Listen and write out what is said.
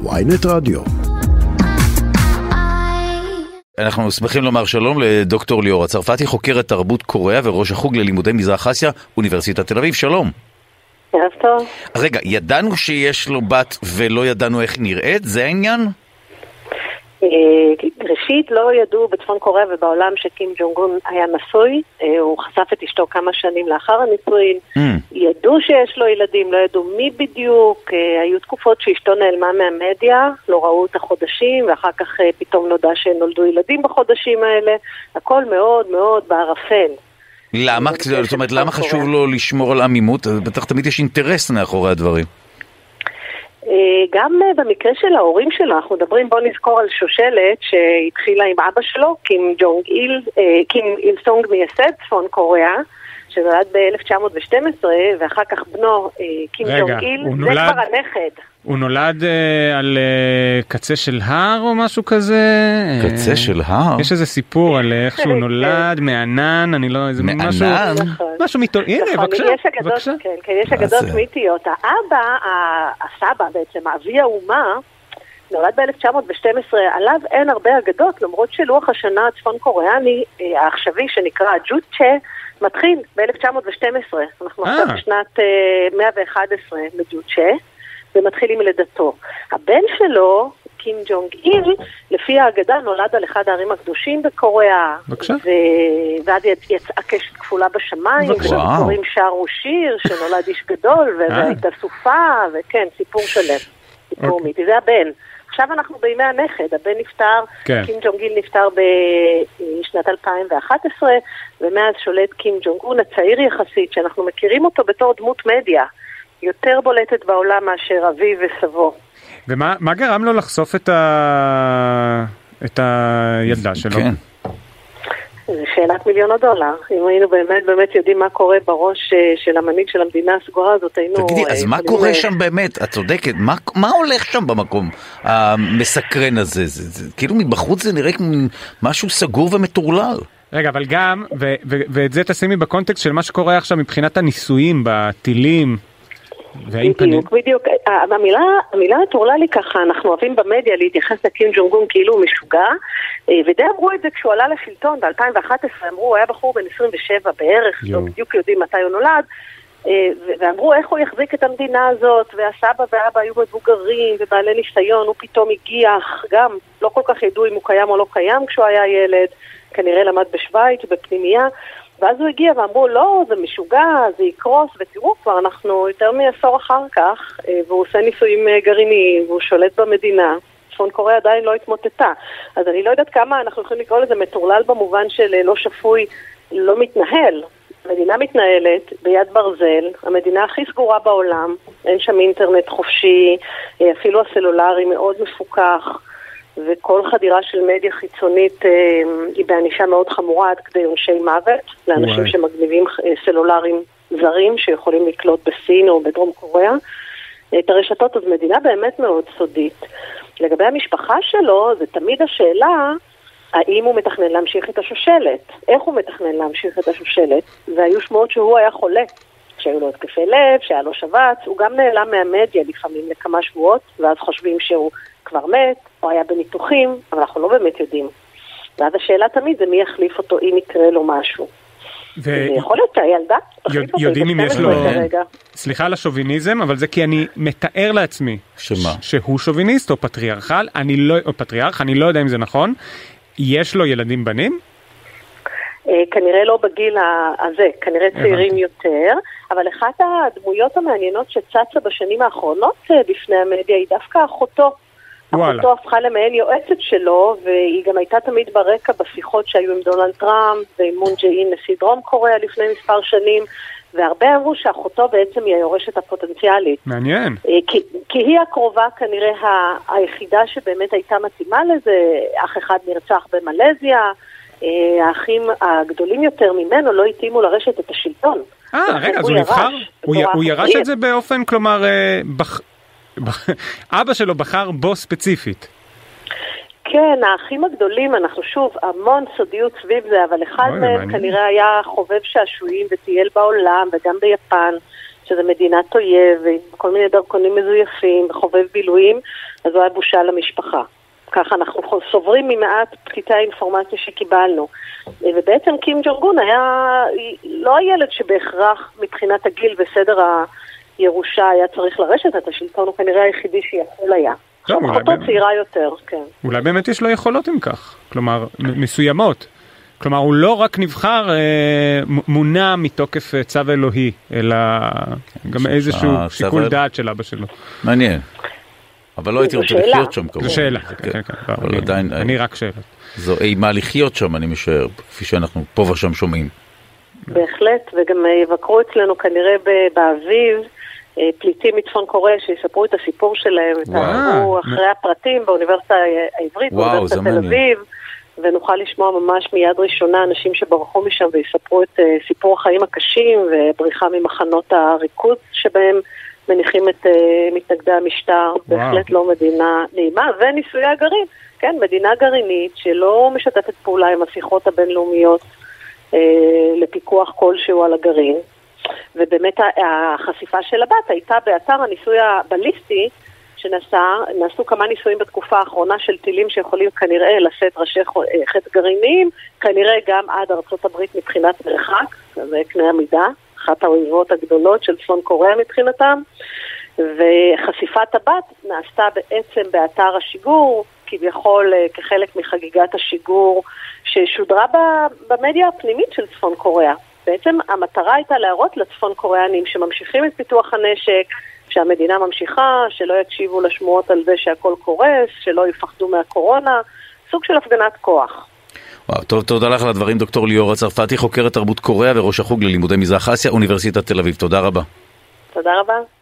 ויינט רדיו. אנחנו שמחים לומר שלום לדוקטור ליאור הצרפתי, חוקרת תרבות קוריאה וראש החוג ללימודי מזרח אסיה, אוניברסיטת תל אביב, שלום. ערב טוב. רגע, ידענו שיש לו בת ולא ידענו איך נראית? זה העניין? ראשית, לא ידעו בצפון קוריאה ובעולם שקים ג'ונגון היה נשוי, אה, הוא חשף את אשתו כמה שנים לאחר הנישואין, Mm. ידעו שיש לו ילדים, לא ידעו מי בדיוק, אה, היו תקופות שאשתו נעלמה מהמדיה, לא ראו אותה חודשים, ואחר כך אה, פתאום נודע שנולדו ילדים בחודשים האלה, הכל מאוד מאוד בערפל. למה? זאת אומרת, למה חשוב. לו לשמור על עמימות? בטח תמיד יש אינטרס מאחורי הדברים. גם אה, במקרה של ההורים שלו, אנחנו מדברים, בואו נזכור על שושלת שהתחילה עם אבא שלו, קים ג'ונג איל, אה, קים איל סונג מייסד צפון קוריאה, שנולד ב-1912, ואחר כך בנו, אה, קים רגע, ג'ונג איל, זה נולד- כבר הנכד. הוא נולד אה, על אה, קצה של הר או משהו כזה? קצה אה, של הר? יש איזה סיפור על איך שהוא כן. נולד מענן, אני לא, איזה מענן? משהו, נכון. משהו מיתו, הנה נכון, בבקשה, יש אגדות, בבקשה. כן, כן, יש אגדות? מיתיות. האבא, הסבא בעצם, אבי האומה, נולד ב-1912, עליו אין הרבה אגדות, למרות שלוח השנה הצפון קוריאני אה, העכשווי שנקרא ג'וצ'ה, מתחיל ב-1912. אנחנו אה. עכשיו בשנת אה, 111 לג'וצ'ה, ומתחיל עם לידתו. הבן שלו, קים ג'ונג איל, לפי האגדה נולד על אחד הערים הקדושים בקוריאה. בבקשה. ו- ואז יצ- יצאה קשת כפולה בשמיים. וסיפורים שרו שיר, שנולד איש גדול, אה. והייתה סופה, וכן, סיפור שלם. סיפור אוקיי. מיתי, זה הבן. עכשיו אנחנו בימי הנכד, הבן נפטר, כן. קים ג'ונג איל נפטר בשנת 2011, ומאז שולט קים ג'ונג און הצעיר יחסית, שאנחנו מכירים אותו בתור דמות מדיה, יותר בולטת בעולם מאשר אביו וסבו. ומה מה גרם לו לחשוף את ה- את הילדה שלו? כן. זו שאלת מיליון הדולר. אם היינו באמת באמת יודעים מה קורה בראש אה, של המנהיג של המדינה הסגורה הזאת, היינו... תגידי, אה, אז מה יכולים, קורה אה, שם באמת? את צודקת, מה- מה הולך שם במקום המסקרן הזה? זה- זה- כאילו מבחוץ זה נראה כמו משהו סגור ומטורלל. רגע, אבל גם, ו- ו- ואת זה תשימי בקונטקסט של מה שקורה עכשיו מבחינת הניסויים בטילים. והאם פנים... בדיוק, בדיוק. אה, המילה, המילה מטורללי ככה, אנחנו אוהבים במדיה להתייחס לקים ג'ונג און כאילו הוא משוגע, אה, ודי אמרו את זה כשהוא עלה לשלטון ב-2011, אמרו, הוא היה בחור בן 27 בערך, יואו. לא בדיוק יודעים מתי הוא נולד, אה, ואמרו איך הוא יחזיק את המדינה הזאת, והסבא והאבא היו מבוגרים ובעלי ניסיון, הוא פתאום הגיח, גם לא כל כך ידעו אם הוא קיים או לא קיים כשהוא היה ילד, כנראה למד בשוויץ, בפנימייה. ואז הוא הגיע ואמרו, לא, זה משוגע, זה יקרוס, ותראו, כבר אנחנו יותר מעשור אחר כך, אה, והוא עושה ניסויים אה, גרעיניים, והוא שולט במדינה. צפון קוריאה עדיין לא התמוטטה. אז אני לא יודעת כמה אנחנו יכולים לקרוא לזה מטורלל במובן של אה, לא שפוי, לא מתנהל. המדינה מתנהלת ביד ברזל, המדינה הכי סגורה בעולם, אין שם אינטרנט חופשי, אפילו הסלולרי מאוד מפוקח. וכל חדירה של מדיה חיצונית אה, היא בענישה מאוד חמורה עד כדי עונשי מוות לאנשים וואי. שמגניבים אה, סלולרים זרים שיכולים לקלוט בסין או בדרום קוריאה. אה, את הרשתות, אז מדינה באמת מאוד סודית. לגבי המשפחה שלו, זה תמיד השאלה האם הוא מתכנן להמשיך את השושלת, איך הוא מתכנן להמשיך את השושלת, והיו שמועות שהוא היה חולה, שהיו לו התקפי לב, שהיה לו שבץ, הוא גם נעלם מהמדיה לפעמים לכמה שבועות, ואז חושבים שהוא כבר מת, או היה בניתוחים, אבל אנחנו לא באמת יודעים. ואז השאלה תמיד זה מי יחליף אותו אם יקרה לו משהו. ו- ויכול להיות שהילדה תחליף אותו, היא יודעים אם יש לו-. סליחה על השוביניזם, אבל זה כי אני מתאר לעצמי שמה? שהוא שוביניסט או פטריארכל, אני לא, או פטריארך, אני לא יודע אם זה נכון. יש לו ילדים בנים? אה, כנראה לא בגיל הזה, כנראה צעירים. יותר, אבל אחת הדמויות המעניינות שצצה בשנים האחרונות אה, בפני המדיה היא דווקא אחותו. וואלה. אחותו הפכה למעין יועצת שלו, והיא גם הייתה תמיד ברקע בשיחות שהיו עם דונלד טראמפ ועם מון ג'אין נשיא דרום קוריאה לפני מספר שנים, והרבה אמרו שאחותו בעצם היא היורשת הפוטנציאלית. מעניין. אה, כי, כי היא הקרובה כנראה ה, היחידה שבאמת הייתה מתאימה לזה, אח אחד נרצח במלזיה, אה, האחים הגדולים יותר ממנו לא התאימו לרשת את השלטון. אה, רגע, אז הוא נבחר? הוא ירש. את זה באופן, כלומר, אה, בח- אבא שלו בחר בו ספציפית. כן, האחים הגדולים, אנחנו שוב, המון סודיות סביב זה, אבל אחד מהם מעניין. כנראה היה חובב שעשועים וטייל בעולם וגם ביפן. שזה מדינת אויב, עם כל מיני דרכונים מזויפים וחובב בילויים, אז הוא היה בושה למשפחה. ככה אנחנו סוברים ממעט פתיתי האינפורמציה שקיבלנו. ובעצם קים ג'ורגון היה לא הילד שבהכרח מבחינת הגיל וסדר הירושה היה צריך לרשת את השלטון, הוא כנראה היחידי שיכול היה. אחותו צעירה יותר, כן. אולי באמת יש לו יכולות אם כך, כלומר, מסוימות. כלומר, הוא לא רק נבחר, אה, מונע מתוקף אה, צו אלוהי, אלא גם איזשהו שיקול דעת של אבא שלו. מעניין. אבל לא הייתי רוצה לחיות שם כמובן. זו שאלה, כן, כן, כן. אבל עדיין... אני רק שאלה. זו אימה לחיות שם, אני משער, כפי שאנחנו פה ושם שומעים. בהחלט, וגם אה, יבקרו אצלנו כנראה באביב. פליטים מצפון קוריאה שיספרו את הסיפור שלהם, יתארו אחרי הפרטים באוניברסיטה העברית, באוניברסיטת תל אביב. ונוכל לשמוע ממש מיד ראשונה אנשים שברחו משם ויספרו את uh, סיפור החיים הקשים ובריחה ממחנות הריכוז שבהם מניחים את uh, מתנגדי המשטר, וואו. בהחלט לא מדינה נעימה, וניסויי הגרעין, כן, מדינה גרעינית שלא משתפת פעולה עם השיחות הבינלאומיות uh, לפיקוח כלשהו על הגרעין, ובאמת החשיפה של הבת הייתה באתר הניסוי הבליסטי שנעשו כמה ניסויים בתקופה האחרונה של טילים שיכולים כנראה לשאת ראשי אה, חטא גרעיניים, כנראה גם עד ארצות הברית מבחינת מרחק, זה קנה המידה, אחת האויבות הגדולות של צפון קוריאה מבחינתם, וחשיפת הבת נעשתה בעצם באתר השיגור, כביכול אה, כחלק מחגיגת השיגור ששודרה במדיה הפנימית של צפון קוריאה. בעצם המטרה הייתה להראות לצפון קוריאנים שממשיכים את פיתוח הנשק, שהמדינה ממשיכה, שלא יקשיבו לשמועות על זה שהכל קורס, שלא יפחדו מהקורונה, סוג של הפגנת כוח. וואו, טוב, תודה לך על הדברים, דוקטור ליאור הצרפתי, חוקרת תרבות קוריאה וראש החוג ללימודי מזרח אסיה, אוניברסיטת תל אביב. תודה רבה. תודה רבה.